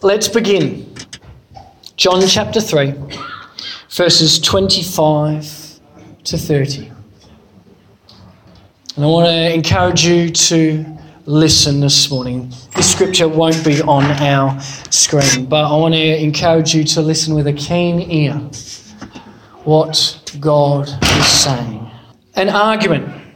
Let's begin. John chapter 3, verses 25 to 30. And I want to encourage you to listen this morning. This scripture won't be on our screen, but I want to encourage you to listen with a keen ear what God is saying. An argument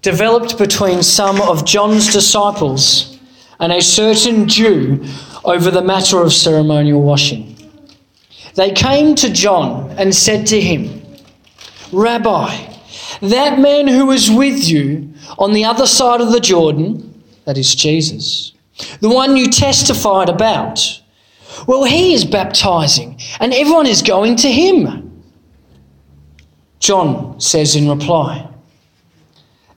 developed between some of John's disciples and a certain Jew over the matter of ceremonial washing. They came to John and said to him, Rabbi, that man who was with you on the other side of the Jordan, that is Jesus, the one you testified about, well, he is baptizing and everyone is going to him. John says in reply,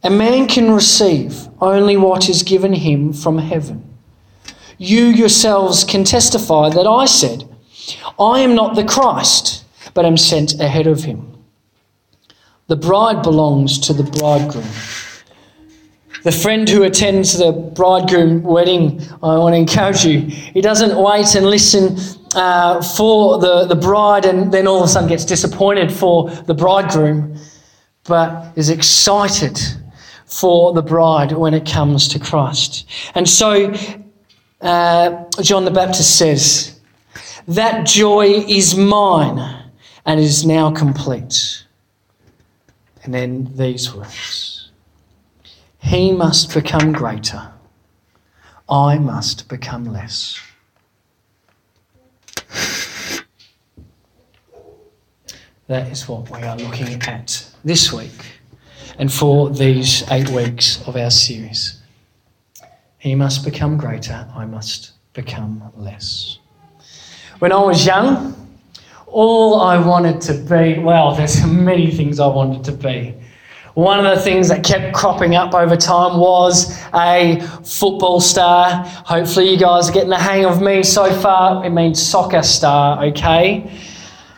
A man can receive only what is given him from heaven. You yourselves can testify that I said, I am not the Christ, but am sent ahead of him. The bride belongs to the bridegroom. The friend who attends the bridegroom wedding, I want to encourage you, he doesn't wait and listen uh, for the, the bride and then all of a sudden gets disappointed for the bridegroom, but is excited for the bride when it comes to Christ. And so uh, John the Baptist says, That joy is mine and is now complete. And then these words He must become greater, I must become less. That is what we are looking at this week and for these eight weeks of our series. He must become greater, I must become less. When I was young, all I wanted to be, well, there's many things I wanted to be. One of the things that kept cropping up over time was a football star. Hopefully, you guys are getting the hang of me so far. It means soccer star, okay?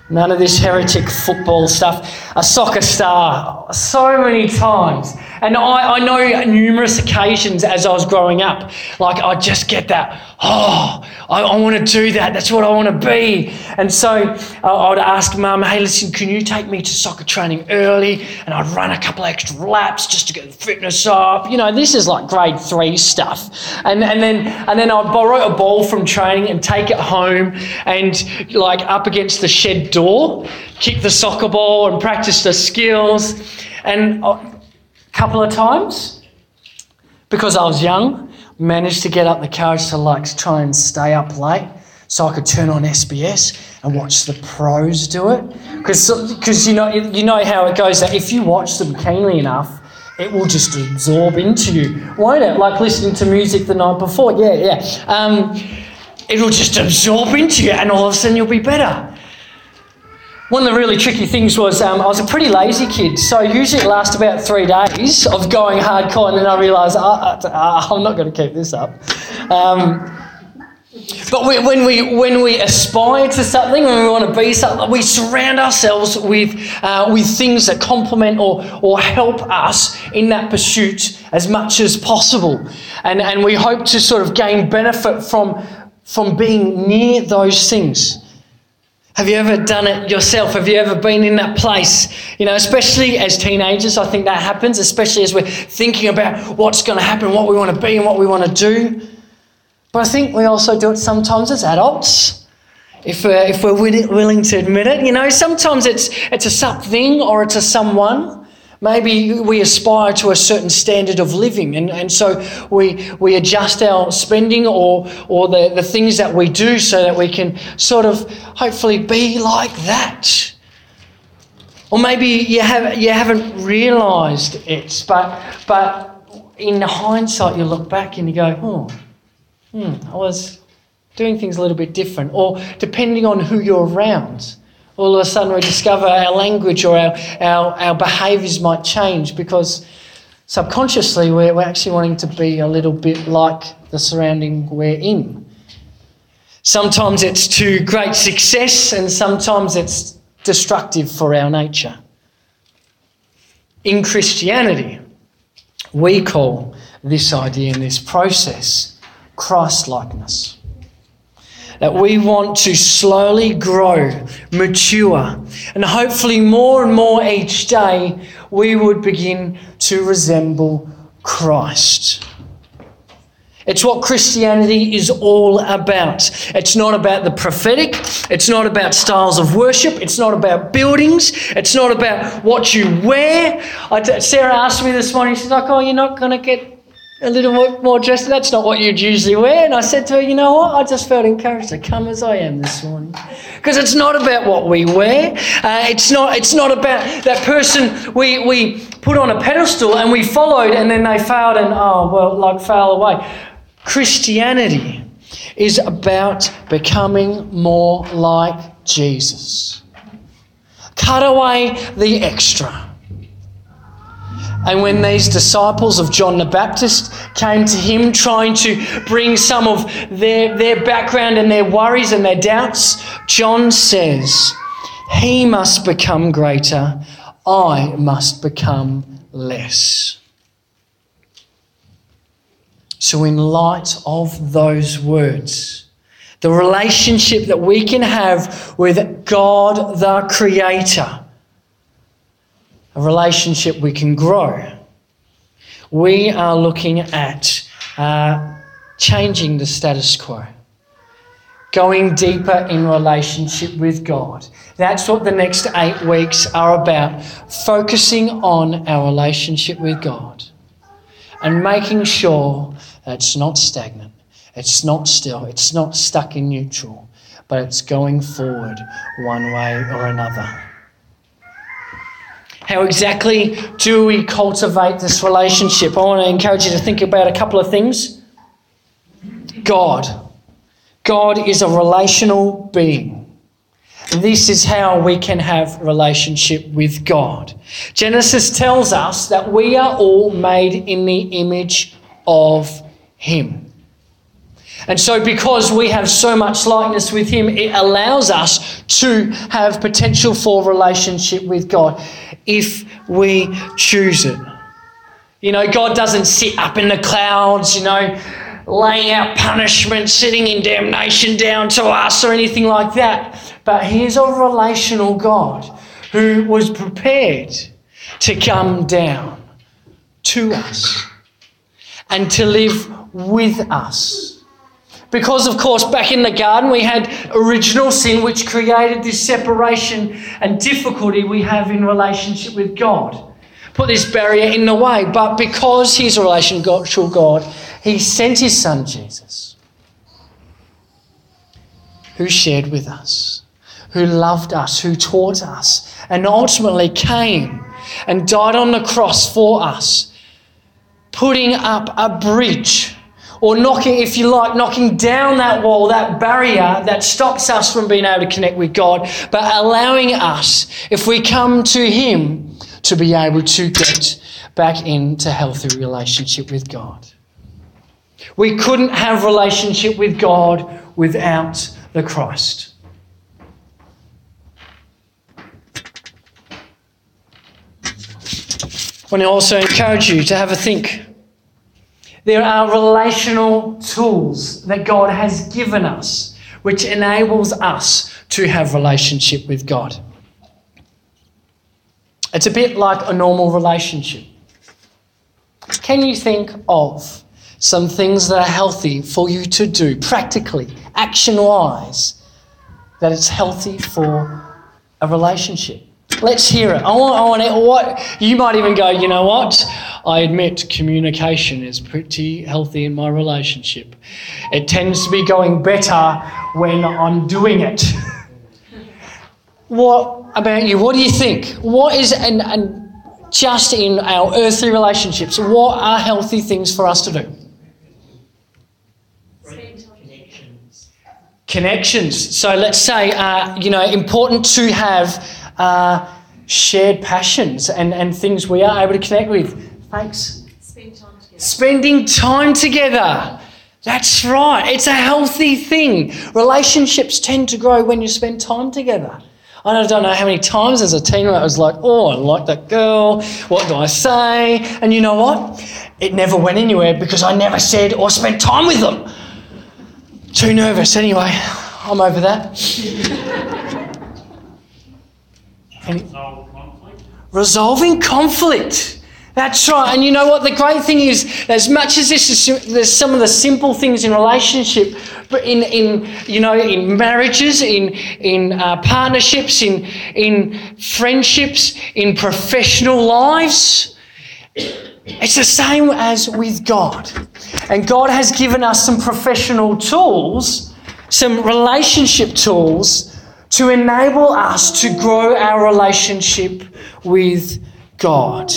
None of this heretic football stuff. A soccer star, so many times. And I, I know numerous occasions as I was growing up, like I just get that, oh, I, I want to do that. That's what I want to be. And so uh, I would ask mum, hey, listen, can you take me to soccer training early? And I'd run a couple extra laps just to get the fitness up. You know, this is like grade three stuff. And, and, then, and then I'd borrow a ball from training and take it home and like up against the shed door, kick the soccer ball and practice the skills. And uh, couple of times because I was young, managed to get up the courage to like try and stay up late so I could turn on SBS and watch the pros do it. Because you know you know how it goes that if you watch them keenly enough, it will just absorb into you, won't it? Like listening to music the night before. Yeah, yeah. Um, it'll just absorb into you, and all of a sudden you'll be better. One of the really tricky things was um, I was a pretty lazy kid, so usually it lasts about three days of going hardcore, and then I realised uh, I'm not going to keep this up. Um, but we, when we when we aspire to something, when we want to be something, we surround ourselves with uh, with things that complement or or help us in that pursuit as much as possible, and and we hope to sort of gain benefit from from being near those things. Have you ever done it yourself? Have you ever been in that place? You know, especially as teenagers, I think that happens, especially as we're thinking about what's going to happen, what we want to be, and what we want to do. But I think we also do it sometimes as adults. If we're, if we're willing to admit it, you know, sometimes it's, it's a something or it's a someone. Maybe we aspire to a certain standard of living, and, and so we, we adjust our spending or, or the, the things that we do so that we can sort of hopefully be like that. Or maybe you, have, you haven't realised it, but, but in hindsight, you look back and you go, oh, hmm, I was doing things a little bit different. Or depending on who you're around all of a sudden we discover our language or our, our, our behaviours might change because subconsciously we're, we're actually wanting to be a little bit like the surrounding we're in. Sometimes it's to great success, and sometimes it's destructive for our nature. In Christianity, we call this idea and this process Christ likeness. That we want to slowly grow, mature, and hopefully more and more each day we would begin to resemble Christ. It's what Christianity is all about. It's not about the prophetic. It's not about styles of worship. It's not about buildings. It's not about what you wear. Sarah asked me this morning, she's like, Oh, you're not going to get a little more, more dressed. That's not what you'd usually wear. And I said to her, you know what? I just felt encouraged to come as I am this morning. Because it's not about what we wear. Uh, it's, not, it's not about that person we, we put on a pedestal and we followed and then they failed and, oh, well, like fail away. Christianity is about becoming more like Jesus. Cut away the extra. And when these disciples of John the Baptist came to him trying to bring some of their, their background and their worries and their doubts, John says, He must become greater, I must become less. So, in light of those words, the relationship that we can have with God the Creator, a relationship we can grow. We are looking at uh, changing the status quo, going deeper in relationship with God. That's what the next eight weeks are about focusing on our relationship with God and making sure that it's not stagnant, it's not still, it's not stuck in neutral, but it's going forward one way or another. How exactly do we cultivate this relationship? I want to encourage you to think about a couple of things. God. God is a relational being. This is how we can have relationship with God. Genesis tells us that we are all made in the image of him. And so, because we have so much likeness with Him, it allows us to have potential for relationship with God if we choose it. You know, God doesn't sit up in the clouds, you know, laying out punishment, sitting in damnation down to us or anything like that. But He is a relational God who was prepared to come down to us and to live with us. Because, of course, back in the garden, we had original sin, which created this separation and difficulty we have in relationship with God. Put this barrier in the way. But because He's a relational God, He sent His Son, Jesus, who shared with us, who loved us, who taught us, and ultimately came and died on the cross for us, putting up a bridge or knocking, if you like, knocking down that wall, that barrier that stops us from being able to connect with God, but allowing us, if we come to Him, to be able to get back into healthy relationship with God. We couldn't have relationship with God without the Christ. I want to also encourage you to have a think there are relational tools that God has given us which enables us to have relationship with God. It's a bit like a normal relationship. Can you think of some things that are healthy for you to do practically, action wise, that it's healthy for a relationship? Let's hear it. I want, I want it. What you might even go. You know what? I admit communication is pretty healthy in my relationship. It tends to be going better when I'm doing it. what about you? What do you think? What is and and just in our earthly relationships, what are healthy things for us to do? Connections. Connections. So let's say, uh, you know, important to have uh, shared passions and, and things we are able to connect with. Thanks. Spend time together. Spending time together. That's right. It's a healthy thing. Relationships tend to grow when you spend time together. I don't know how many times as a teen I was like, oh, I like that girl. What do I say? And you know what? It never went anywhere because I never said or spent time with them. Too nervous anyway. I'm over that. Any- Resolve conflict. resolving conflict. That's right. And you know what? The great thing is, as much as this is, there's some of the simple things in relationship, but in, in you know, in marriages, in in uh, partnerships, in in friendships, in professional lives, it's the same as with God. And God has given us some professional tools, some relationship tools to enable us to grow our relationship with God.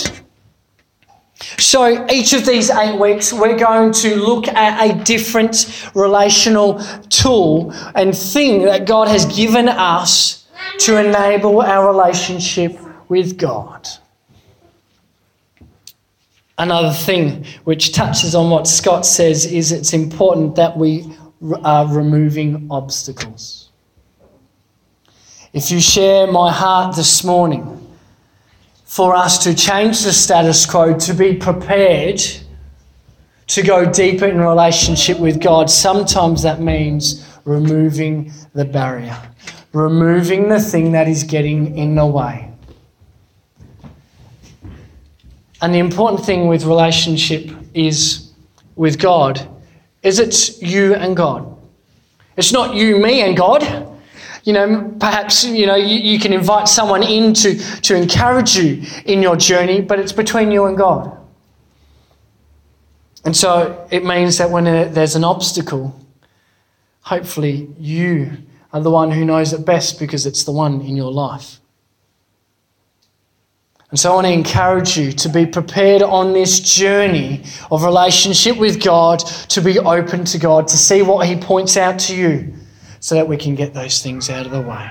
So, each of these eight weeks, we're going to look at a different relational tool and thing that God has given us to enable our relationship with God. Another thing which touches on what Scott says is it's important that we are removing obstacles. If you share my heart this morning, for us to change the status quo, to be prepared to go deeper in relationship with God, sometimes that means removing the barrier, removing the thing that is getting in the way. And the important thing with relationship is with God is it's you and God. It's not you, me, and God. You know, perhaps you know you, you can invite someone in to, to encourage you in your journey, but it's between you and God. And so it means that when there's an obstacle, hopefully you are the one who knows it best because it's the one in your life. And so I want to encourage you to be prepared on this journey of relationship with God, to be open to God, to see what He points out to you, so that we can get those things out of the way.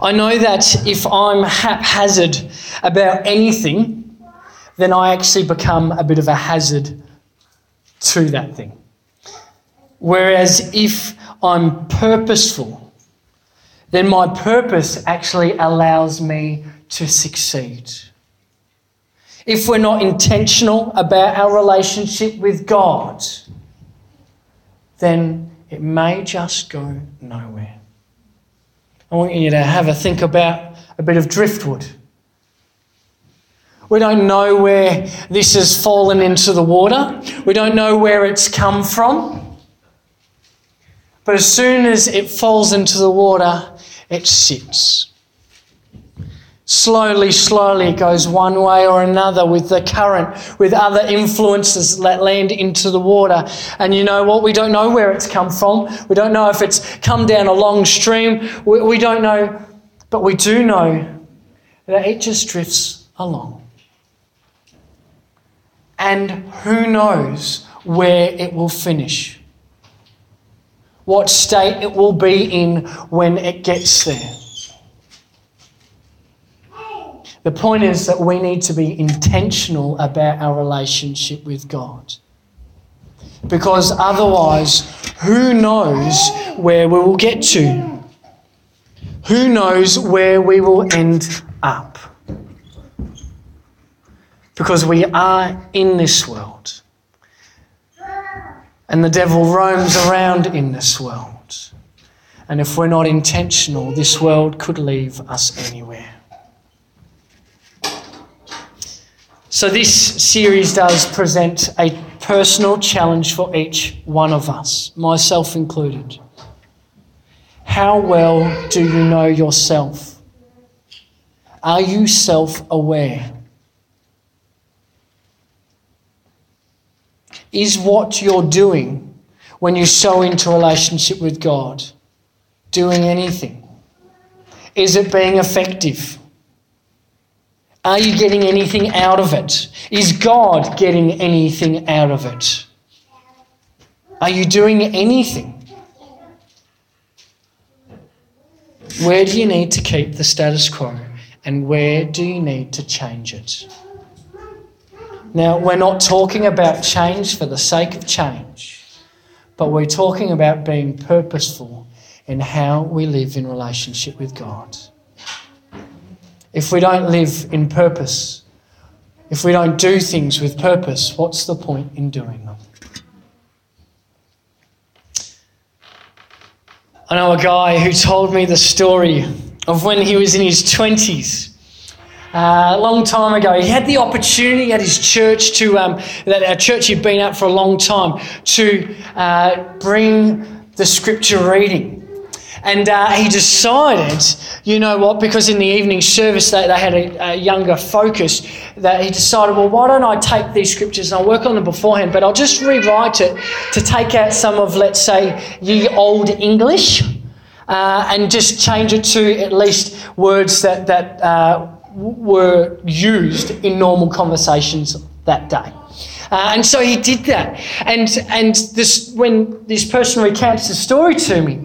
I know that if I'm haphazard about anything, then I actually become a bit of a hazard to that thing. Whereas if I'm purposeful, then my purpose actually allows me to succeed. If we're not intentional about our relationship with God, then it may just go nowhere. I want you to have a think about a bit of driftwood. We don't know where this has fallen into the water. We don't know where it's come from. But as soon as it falls into the water, it sits. Slowly, slowly it goes one way or another with the current, with other influences that land into the water. And you know what? We don't know where it's come from. We don't know if it's come down a long stream. We, we don't know. But we do know that it just drifts along. And who knows where it will finish? What state it will be in when it gets there. The point is that we need to be intentional about our relationship with God. Because otherwise, who knows where we will get to? Who knows where we will end up? Because we are in this world. And the devil roams around in this world. And if we're not intentional, this world could leave us anywhere. So, this series does present a personal challenge for each one of us, myself included. How well do you know yourself? Are you self aware? Is what you're doing when you sow into relationship with God doing anything? Is it being effective? Are you getting anything out of it? Is God getting anything out of it? Are you doing anything? Where do you need to keep the status quo and where do you need to change it? Now, we're not talking about change for the sake of change, but we're talking about being purposeful in how we live in relationship with God. If we don't live in purpose, if we don't do things with purpose, what's the point in doing them? I know a guy who told me the story of when he was in his 20s. Uh, a long time ago, he had the opportunity at his church to, um, that our church he'd been at for a long time, to uh, bring the scripture reading. And uh, he decided, you know what, because in the evening service they, they had a, a, younger focus, that he decided, well, why don't I take these scriptures and I'll work on them beforehand, but I'll just rewrite it to take out some of, let's say, ye old English. Uh, and just change it to at least words that, that uh, were used in normal conversations that day. Uh, and so he did that. And, and this, when this person recounts the story to me,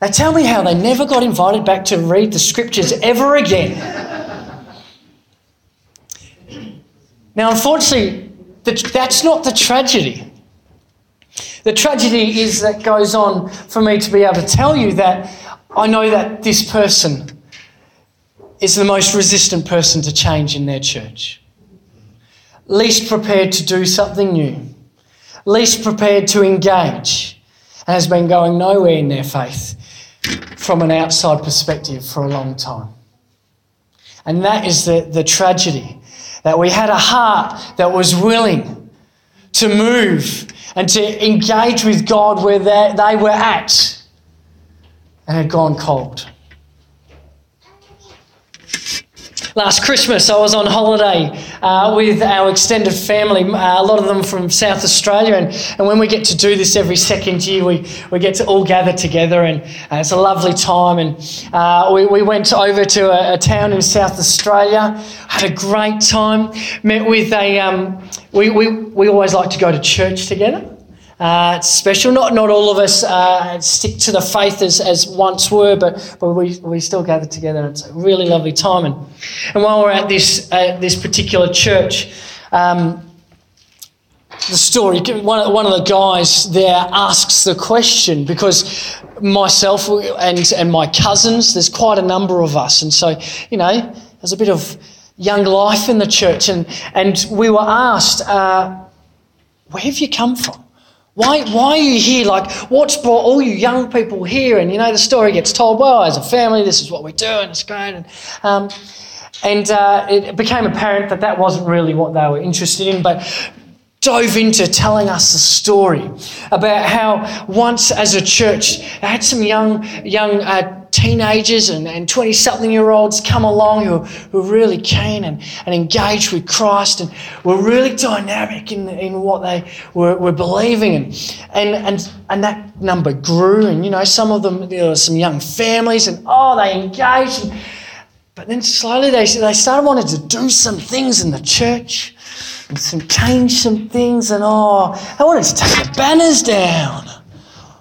they tell me how they never got invited back to read the scriptures ever again. now, unfortunately, that's not the tragedy. The tragedy is that goes on for me to be able to tell you that I know that this person is the most resistant person to change in their church. Least prepared to do something new, least prepared to engage, and has been going nowhere in their faith from an outside perspective for a long time. And that is the, the tragedy that we had a heart that was willing to move and to engage with God where they, they were at and had gone cold. Last Christmas, I was on holiday uh, with our extended family, uh, a lot of them from South Australia. And, and when we get to do this every second year, we, we get to all gather together, and uh, it's a lovely time. And uh, we, we went over to a, a, town in South Australia, had a great time, met with a. Um, we, we, we always like to go to church together. Uh, it's special. Not not all of us uh, stick to the faith as, as once were, but, but we, we still gather together. It's a really lovely time. And, and while we're at this, uh, this particular church, um, the story, one, one of the guys there asks the question because myself and, and my cousins, there's quite a number of us. And so, you know, there's a bit of young life in the church. And, and we were asked, uh, where have you come from? Why, why are you here? Like, what's brought all you young people here? And you know, the story gets told, well, as a family, this is what we do, and it's great. And, um, and uh, it became apparent that that wasn't really what they were interested in, but dove into telling us the story about how once as a church they had some young young uh, teenagers and, and 20 something year olds come along who, who are really keen and, and engaged with Christ and were really dynamic in, in what they were, were believing. And, and, and, and that number grew. And, you know, some of them, there were some young families and, oh, they engaged. And, but then slowly they, they started wanting to do some things in the church and some change some things. And, oh, they wanted to take the banners down.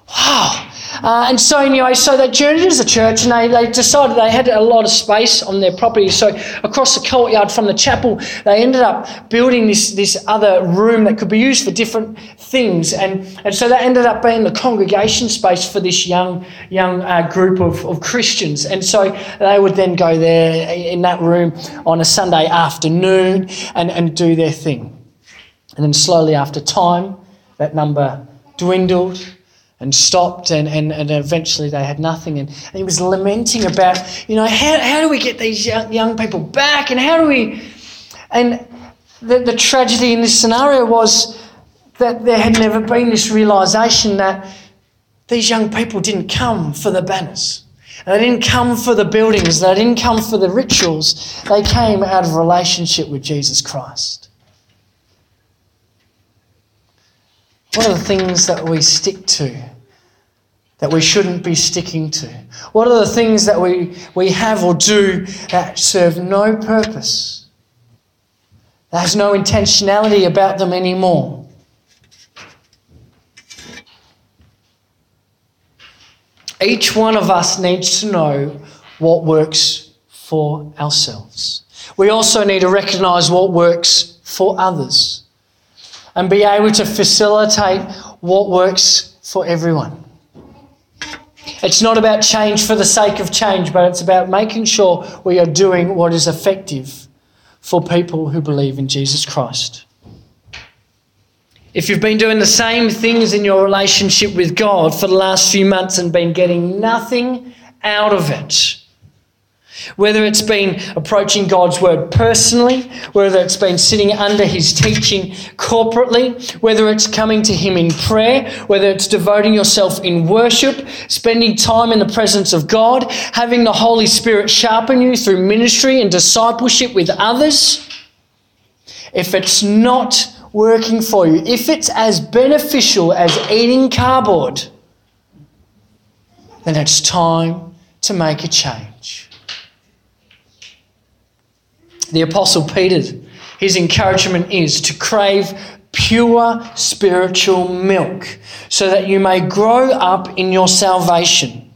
Wow. Uh, and so, anyway, so they journeyed as a church and they, they decided they had a lot of space on their property. So, across the courtyard from the chapel, they ended up building this, this other room that could be used for different things. And, and so, that ended up being the congregation space for this young, young uh, group of, of Christians. And so, they would then go there in that room on a Sunday afternoon and, and do their thing. And then, slowly after time, that number dwindled and stopped and, and, and eventually they had nothing. And, and, he was lamenting about you know how, how do we get these young, young people back? And how do we and the, the tragedy in this scenario was that there had never been this realization that these young people didn't come for the banners. They didn't come for the buildings. They didn't come for the rituals. They came out of relationship with jesus christ What are the things that we stick to that we shouldn't be sticking to? What are the things that we, we have or do that serve no purpose? That has no intentionality about them anymore? Each one of us needs to know what works for ourselves. We also need to recognize what works for others and be able to facilitate what works for everyone. It's not about change for the sake of change, but it's about making sure we are doing what is effective for people who believe in Jesus Christ. If you've been doing the same things in your relationship with God for the last few months and been getting nothing out of it, whether it's been approaching God's word personally, whether it's been sitting under his teaching corporately, whether it's coming to him in prayer, whether it's devoting yourself in worship, spending time in the presence of God, having the Holy Spirit sharpen you through ministry and discipleship with others, if it's not working for you, if it's as beneficial as eating cardboard, then it's time to make a change. The Apostle Peter, his encouragement is to crave pure spiritual milk so that you may grow up in your salvation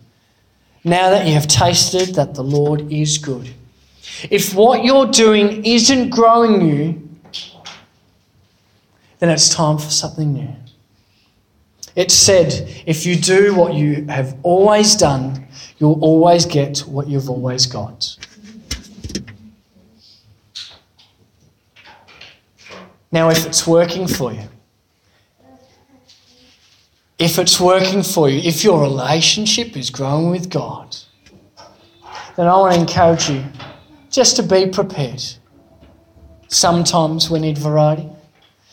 now that you have tasted that the Lord is good. If what you're doing isn't growing you, then it's time for something new. It said, if you do what you have always done, you'll always get what you've always got. Now, if it's working for you, if it's working for you, if your relationship is growing with God, then I want to encourage you just to be prepared. Sometimes we need variety,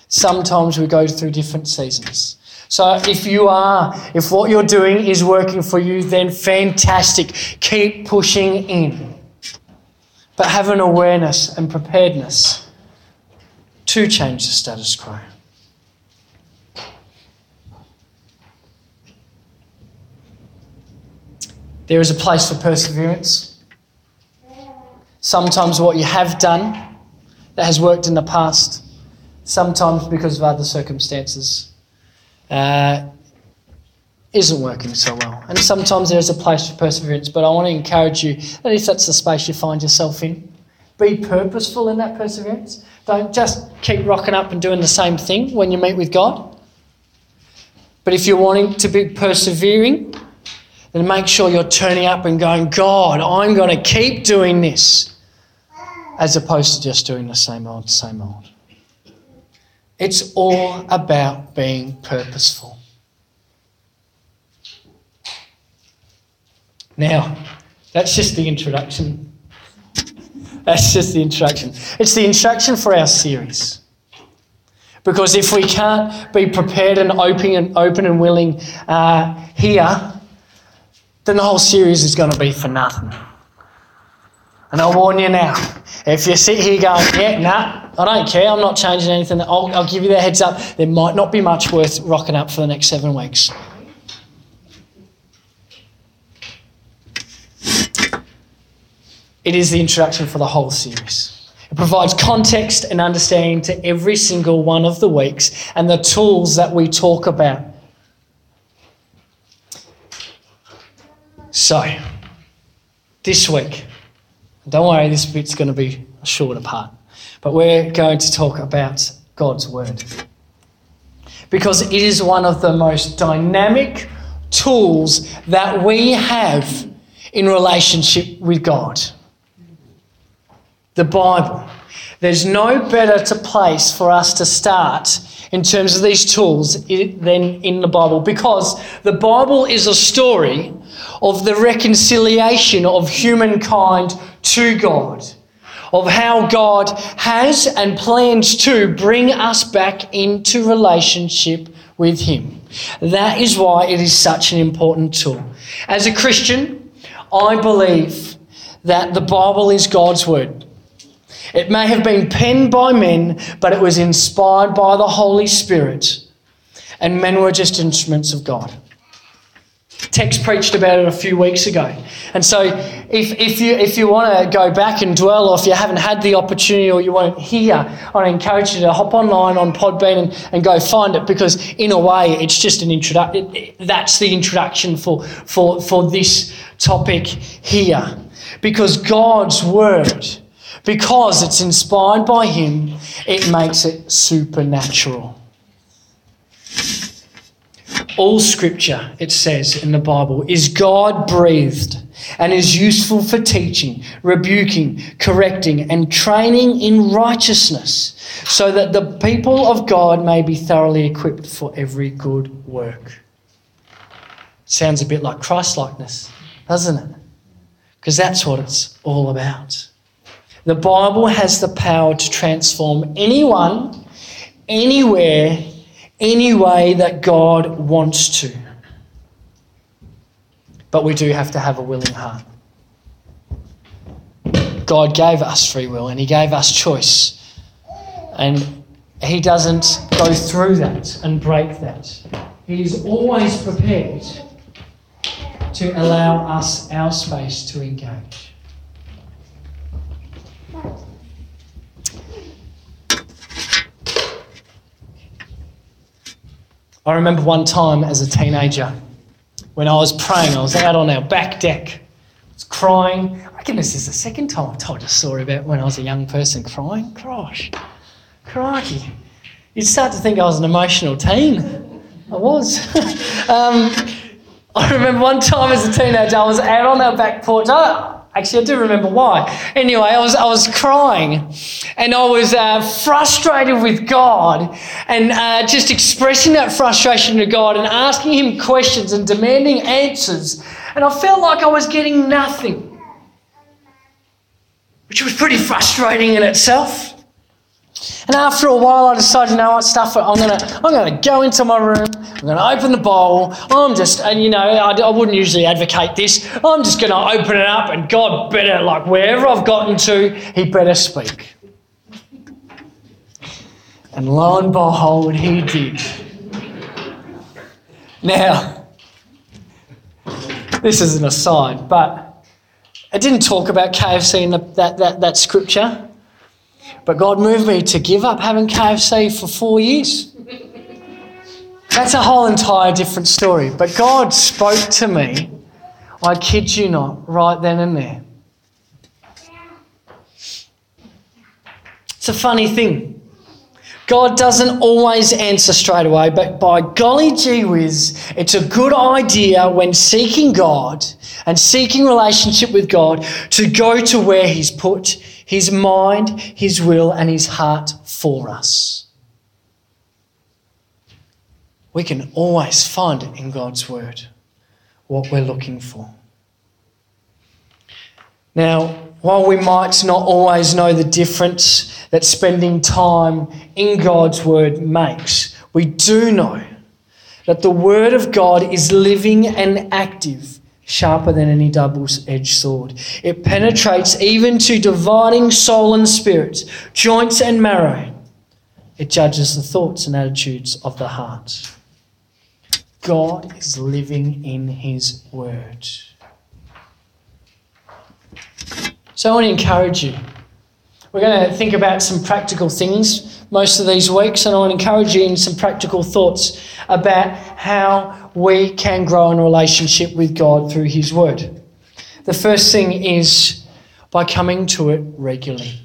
sometimes we go through different seasons. So if you are, if what you're doing is working for you, then fantastic. Keep pushing in. But have an awareness and preparedness to change the status quo. There is a place for perseverance. Sometimes what you have done that has worked in the past, sometimes because of other circumstances, uh, isn't working so well. And sometimes there's a place for perseverance, but I want to encourage you that if that's the space you find yourself in, be purposeful in that perseverance. Don't just keep rocking up and doing the same thing when you meet with God. But if you're wanting to be persevering, then make sure you're turning up and going, God, I'm going to keep doing this, as opposed to just doing the same old, same old. It's all about being purposeful. Now, that's just the introduction that's just the introduction. It's the instruction for our series. Because if we can't be prepared and open and open and willing uh, here, then the whole series is going to be for nothing. And I'll warn you now. If you sit here going, yeah, nah, I don't care, I'm not changing anything, I'll, I'll give you the heads up. There might not be much worth rocking up for the next seven weeks. It is the introduction for the whole series. It provides context and understanding to every single one of the weeks and the tools that we talk about. So, this week, don't worry, this bit's going to be a shorter part, but we're going to talk about God's Word. Because it is one of the most dynamic tools that we have in relationship with God the Bible. There's no better place for us to start in terms of these tools than in the Bible because the Bible is a story of the reconciliation of humankind to God, of how God has and plans to bring us back into relationship with Him. That is why it is such an important tool. As a Christian, I believe that the Bible is God's Word. It may have been penned by men, but it was inspired by the Holy Spirit. And men were just instruments of God. Tex preached about it a few weeks ago. And so if, if you if you want to go back and dwell or if you haven't had the opportunity or you won't hear, I encourage you to hop online on Podbean and, and go find it because in a way it's just an introduction. That's the introduction for, for, for this topic here. Because God's word because it's inspired by Him, it makes it supernatural. All scripture, it says in the Bible, is God breathed and is useful for teaching, rebuking, correcting, and training in righteousness, so that the people of God may be thoroughly equipped for every good work. Sounds a bit like Christlikeness, doesn't it? Because that's what it's all about. The Bible has the power to transform anyone, anywhere, any way that God wants to. But we do have to have a willing heart. God gave us free will and He gave us choice. And He doesn't go through that and break that. He's always prepared to allow us our space to engage. I remember one time as a teenager when I was praying, I was out on our back deck. I was crying. I reckon this is the second time I've told a story about when I was a young person crying. Gosh, crikey. You'd start to think I was an emotional teen. I was. um, I remember one time as a teenager, I was out on our back porch. I, Actually, I do remember why. Anyway, I was, I was crying and I was uh, frustrated with God and uh, just expressing that frustration to God and asking Him questions and demanding answers. And I felt like I was getting nothing, which was pretty frustrating in itself. And after a while, I decided, you know what, stuff it. I'm gonna, I'm gonna go into my room. I'm gonna open the bowl. I'm just, and you know, I, I wouldn't usually advocate this. I'm just gonna open it up, and God better, like wherever I've gotten to, He better speak. And lo and behold, He did. Now, this is an aside, but I didn't talk about KFC in the, that, that, that scripture. But God moved me to give up having KFC for four years. That's a whole entire different story. But God spoke to me, I kid you not, right then and there. It's a funny thing. God doesn't always answer straight away, but by golly gee whiz, it's a good idea when seeking God and seeking relationship with God to go to where He's put His mind, His will, and His heart for us. We can always find it in God's Word, what we're looking for. Now, while we might not always know the difference that spending time in God's Word makes, we do know that the Word of God is living and active, sharper than any double edged sword. It penetrates even to dividing soul and spirit, joints and marrow. It judges the thoughts and attitudes of the heart. God is living in His Word. So I want to encourage you. We're going to think about some practical things most of these weeks, and I want to encourage you in some practical thoughts about how we can grow in relationship with God through His Word. The first thing is by coming to it regularly.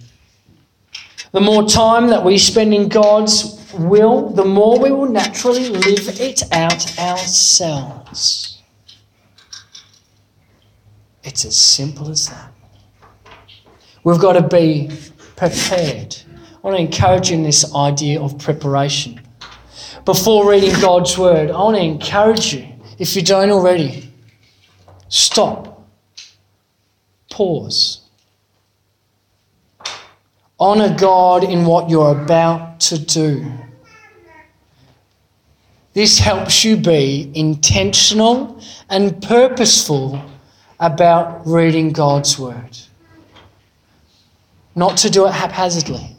The more time that we spend in God's will, the more we will naturally live it out ourselves. It's as simple as that. We've got to be prepared. I want to encourage you in this idea of preparation. Before reading God's word, I want to encourage you, if you don't already, stop, pause, honor God in what you're about to do. This helps you be intentional and purposeful about reading God's word not to do it haphazardly.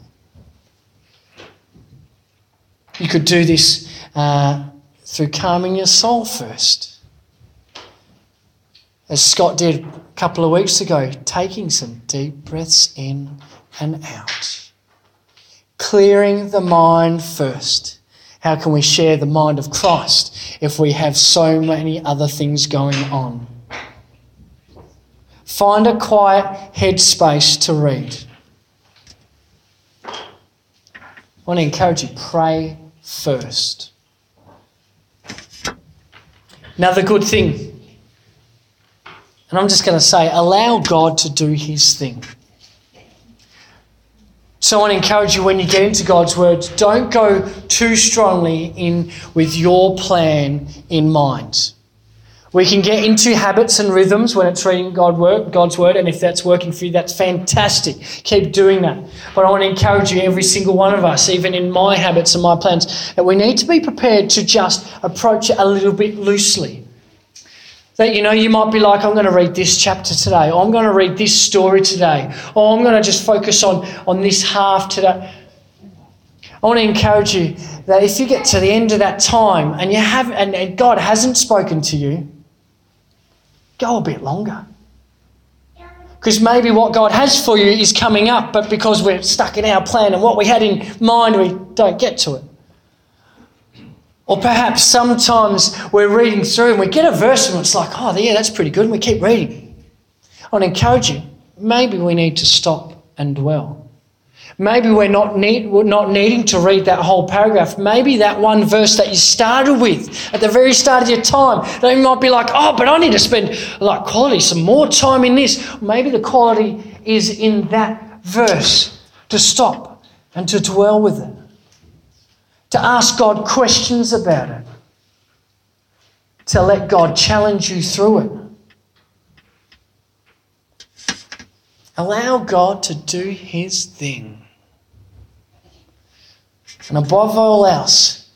You could do this uh, through calming your soul first. As Scott did a couple of weeks ago, taking some deep breaths in and out. Clearing the mind first. How can we share the mind of Christ if we have so many other things going on? Find a quiet headspace to read. I want to encourage you pray first. Another good thing. And I'm just going to say, allow God to do his thing. So I want to encourage you when you get into God's word, don't go too strongly in with your plan in mind. We can get into habits and rhythms when it's reading God's word, and if that's working for you, that's fantastic. Keep doing that. But I want to encourage you, every single one of us, even in my habits and my plans, that we need to be prepared to just approach it a little bit loosely. That, you know, you might be like, I'm going to read this chapter today, or I'm going to read this story today, or I'm going to just focus on, on this half today. I want to encourage you that if you get to the end of that time and you have and God hasn't spoken to you, go a bit longer. Because maybe what God has for you is coming up, but because we're stuck in our plan and what we had in mind, we don't get to it. Or perhaps sometimes we're reading through and we get a verse and it's like, oh, yeah, that's pretty good, and we keep reading. I want to encourage you, maybe we need to stop and dwell. Maybe we're not, need, we're not needing to read that whole paragraph. Maybe that one verse that you started with at the very start of your time, you might be like, oh, but I need to spend like quality, some more time in this. Maybe the quality is in that verse to stop and to dwell with it to ask God questions about it, to let God challenge you through it. Allow God to do His thing. And above all else,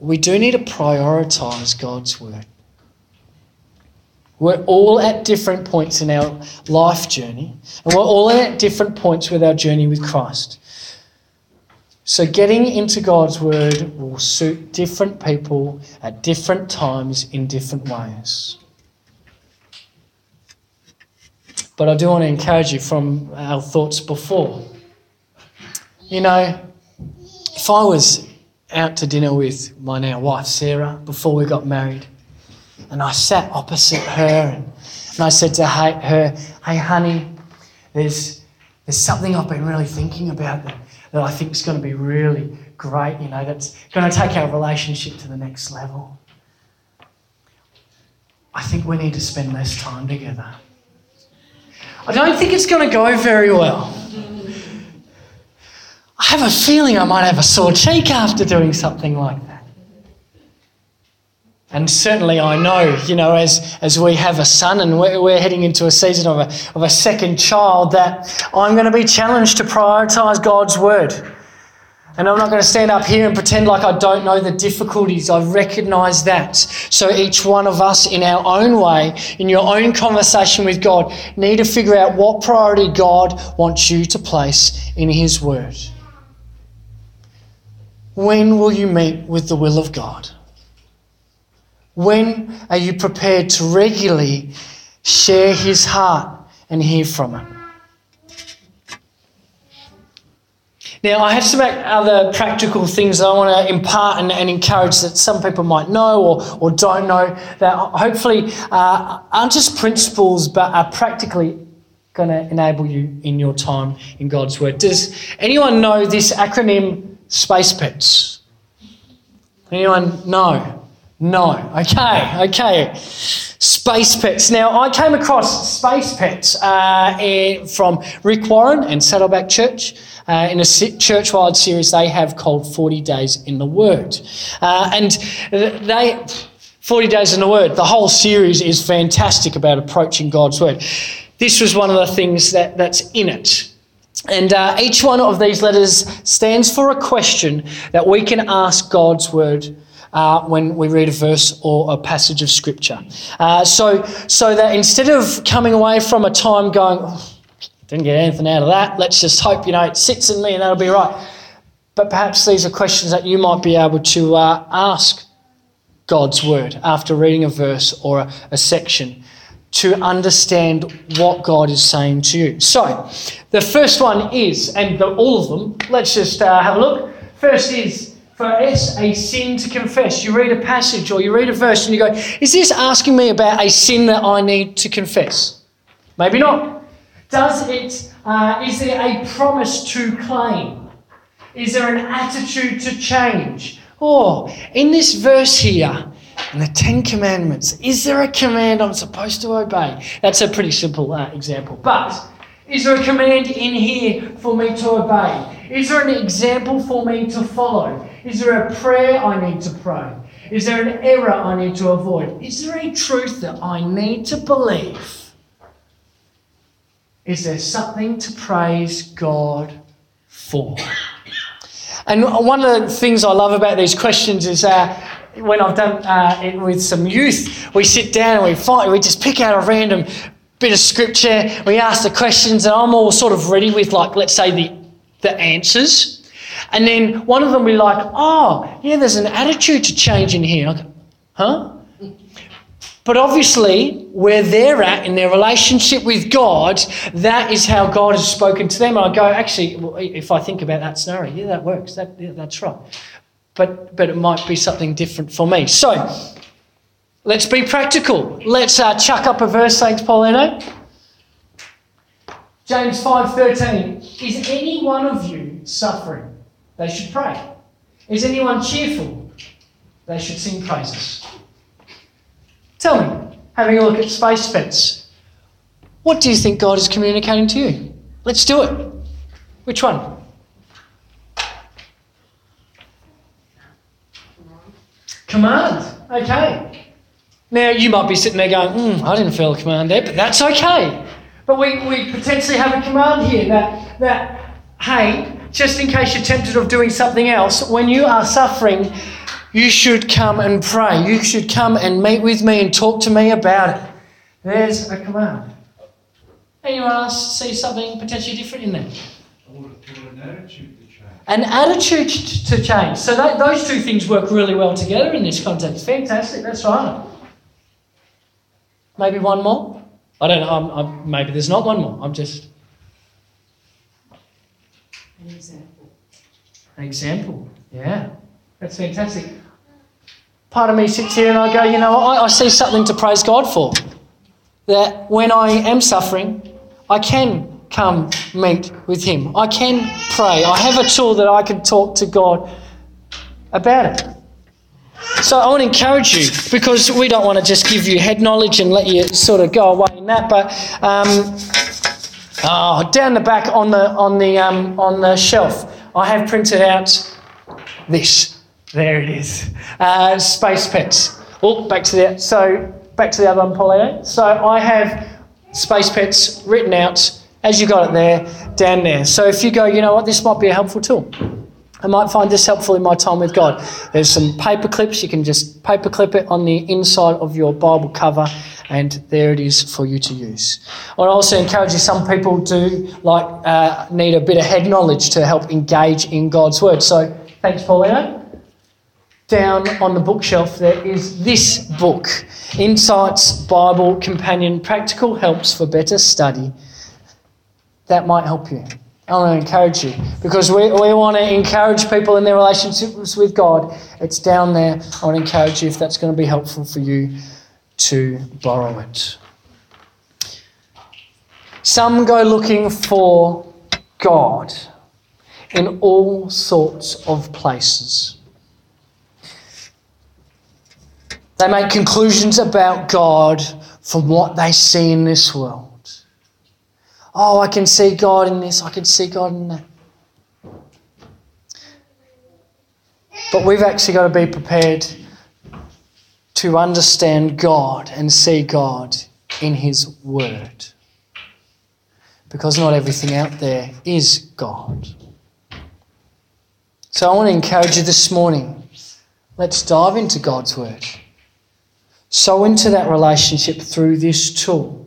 we do need to prioritize God's word. We're all at different points in our life journey, and we're all at different points with our journey with Christ. So, getting into God's Word will suit different people at different times in different ways. But I do want to encourage you from our thoughts before. You know, if I was out to dinner with my now wife, Sarah, before we got married, and I sat opposite her and, and I said to her, Hey, honey, there's, there's something I've been really thinking about that that I think is going to be really great, you know, that's going to take our relationship to the next level. I think we need to spend less time together. I don't think it's going to go very well. I have a feeling I might have a sore cheek after doing something like that. And certainly, I know, you know, as, as we have a son and we're, we're heading into a season of a, of a second child, that I'm going to be challenged to prioritize God's word. And I'm not going to stand up here and pretend like I don't know the difficulties. I recognize that. So each one of us, in our own way, in your own conversation with God, need to figure out what priority God wants you to place in His Word. When will you meet with the will of God? When are you prepared to regularly share his heart and hear from him? Now, I have some other practical things that I want to impart and, and encourage that some people might know or, or don't know that hopefully uh, aren't just principles but are practically going to enable you in your time in God's Word. Does anyone know this acronym SPACE PETS? Anyone No. No. Okay, okay. Space Pets. Now, I came across Space Pets uh, from Rick Warren and Saddleback Church. Uh, in a church-wide series they have called 40 Days in the Word. Uh, and they, 40 Days in the Word, the whole series is fantastic about approaching God's Word. This was one of the things that, that's in it. And uh, each one of these letters stands for a question that we can ask God's Word uh, when we read a verse or a passage of scripture. Uh, so, so that instead of coming away from a time going, oh, didn't get anything out of that, let's just hope, you know, it sits in me and that'll be right. But perhaps these are questions that you might be able to uh, ask God's word after reading a verse or a, a section to understand what God is saying to you. So, the first one is, and the, all of them, let's just uh, have a look. First is, for us a sin to confess. You read a passage or you read a verse and you go, Is this asking me about a sin that I need to confess? Maybe not. Does it? Uh, is there a promise to claim? Is there an attitude to change? Or in this verse here, And the Ten Commandments. Is there a command I'm supposed to obey? That's a pretty simple uh, example. But is there a command in here for me to obey? Is there an example for me to follow? Is there a prayer I need to pray? Is there an error I need to avoid? Is there a truth that I need to believe? Is there something to praise God for? And one of the things I love about these questions is uh, when I've done uh, it with some youth, we sit down and we fight, we just pick out a random bit of scripture, we ask the questions, and I'm all sort of ready with, like, let's say, the, the answers. And then one of them be like, oh, yeah, there's an attitude to change in here. Huh? But obviously, where they're at in their relationship with God, that is how God has spoken to them. I go, actually, if I think about that scenario, yeah, that works. That, yeah, that's right. But, but it might be something different for me. So, let's be practical. Let's uh, chuck up a verse, thanks, Paulino. James 5.13. Is any one of you suffering? They should pray. Is anyone cheerful? They should sing praises. Tell me, having a look at Space Pets, what do you think God is communicating to you? Let's do it. Which one? Command. Okay. Now, you might be sitting there going, mm, I didn't feel a command there, but that's okay. But we, we potentially have a command here that, that, hey, just in case you're tempted of doing something else, when you are suffering, you should come and pray. You should come and meet with me and talk to me about it. There's a command. Anyone else see something potentially different in there? An attitude to change. An attitude to change. So that, those two things work really well together in this context. Fantastic. That's right. Maybe one more. I don't know. I'm, I'm, maybe there's not one more. I'm just An example. an example. Yeah, that's fantastic. Part of me sits here and I go, you know, I, I see something to praise God for. That when I am suffering, I can come meet with Him. I can pray. I have a tool that I can talk to God about it. So I want to encourage you because we don't want to just give you head knowledge and let you sort of go away in that. But um, oh, down the back on the on the um, on the shelf, I have printed out this. There it is. Uh, space pets. Oh, back to the so back to the other one, Paulino. So I have space pets written out as you got it there down there. So if you go, you know what, this might be a helpful tool. I might find this helpful in my time with God. There's some paper clips. You can just paper clip it on the inside of your Bible cover, and there it is for you to use. I also encourage you. Some people do like uh, need a bit of head knowledge to help engage in God's word. So thanks, Paulino. Down on the bookshelf there is this book, Insights Bible Companion: Practical Helps for Better Study. That might help you. I want to encourage you because we, we want to encourage people in their relationships with God. It's down there. I want to encourage you if that's going to be helpful for you to borrow it. Some go looking for God in all sorts of places. They make conclusions about God from what they see in this world. Oh, I can see God in this, I can see God in that. But we've actually got to be prepared to understand God and see God in His Word. Because not everything out there is God. So I want to encourage you this morning let's dive into God's Word. Sow into that relationship through this tool.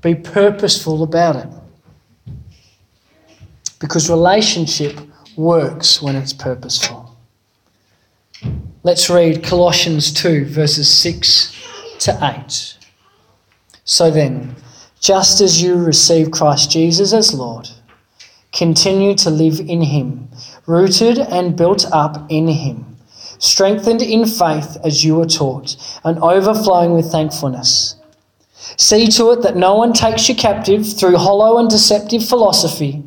Be purposeful about it. Because relationship works when it's purposeful. Let's read Colossians 2, verses 6 to 8. So then, just as you receive Christ Jesus as Lord, continue to live in Him, rooted and built up in Him, strengthened in faith as you were taught, and overflowing with thankfulness. See to it that no one takes you captive through hollow and deceptive philosophy,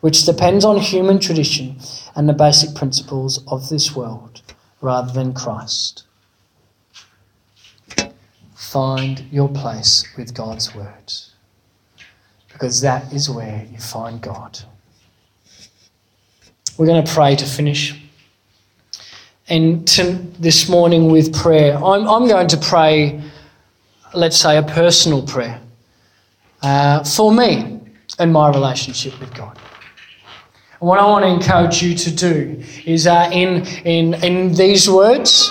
which depends on human tradition and the basic principles of this world rather than Christ. find your place with God's word. Because that is where you find God. We're going to pray to finish. And to, this morning with prayer, I'm, I'm going to pray, let's say, a personal prayer uh, for me and my relationship with God. And what I want to encourage you to do is uh, in, in, in these words,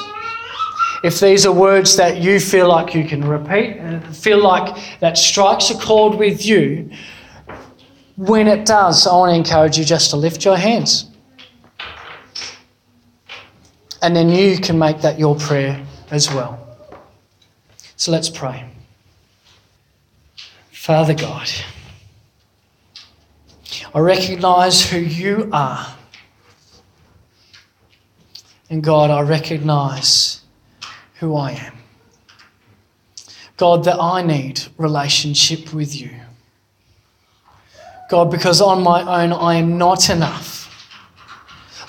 if these are words that you feel like you can repeat and feel like that strikes a chord with you, when it does, I want to encourage you just to lift your hands. And then you can make that your prayer as well. So let's pray. Father God, I recognize who you are. And God, I recognize who I am. God, that I need relationship with you. God, because on my own I am not enough.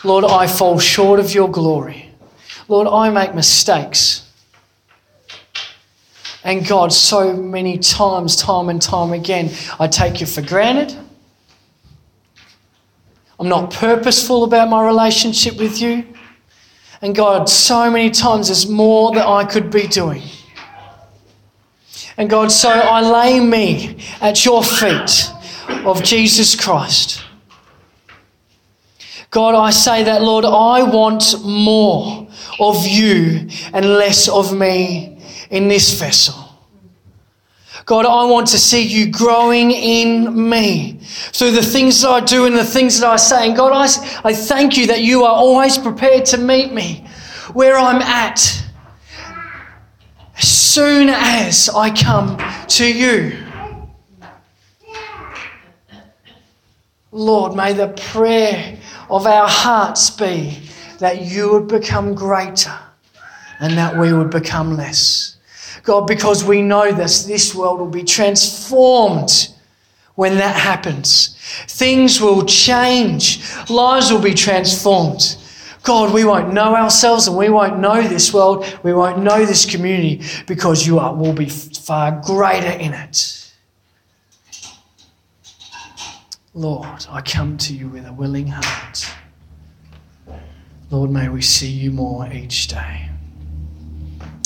Lord, I fall short of your glory. Lord, I make mistakes. And God, so many times, time and time again, I take you for granted. I'm not purposeful about my relationship with you. And God, so many times there's more that I could be doing. And God, so I lay me at your feet of Jesus Christ. God, I say that, Lord, I want more of you and less of me in this vessel. God, I want to see you growing in me through the things that I do and the things that I say. And God, I, I thank you that you are always prepared to meet me where I'm at as soon as I come to you. Lord, may the prayer of our hearts be that you would become greater and that we would become less. God, because we know this, this world will be transformed when that happens. Things will change, lives will be transformed. God, we won't know ourselves and we won't know this world, we won't know this community because you are, will be far greater in it. Lord, I come to you with a willing heart. Lord, may we see you more each day.